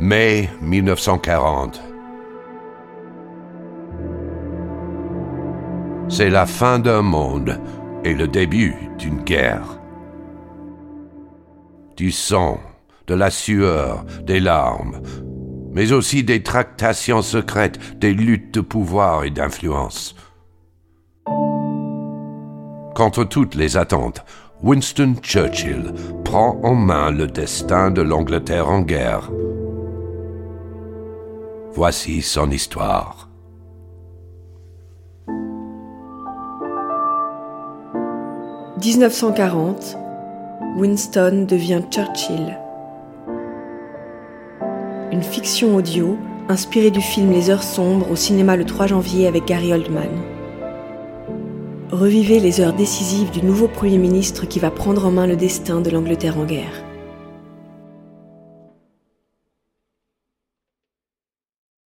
Mai 1940. C'est la fin d'un monde et le début d'une guerre. Du sang, de la sueur, des larmes, mais aussi des tractations secrètes, des luttes de pouvoir et d'influence. Contre toutes les attentes, Winston Churchill prend en main le destin de l'Angleterre en guerre. Voici son histoire. « 1940, Winston devient Churchill. Une fiction audio inspirée du film Les Heures sombres au cinéma le 3 janvier avec Gary Oldman. Revivez les heures décisives du nouveau Premier ministre qui va prendre en main le destin de l'Angleterre en guerre.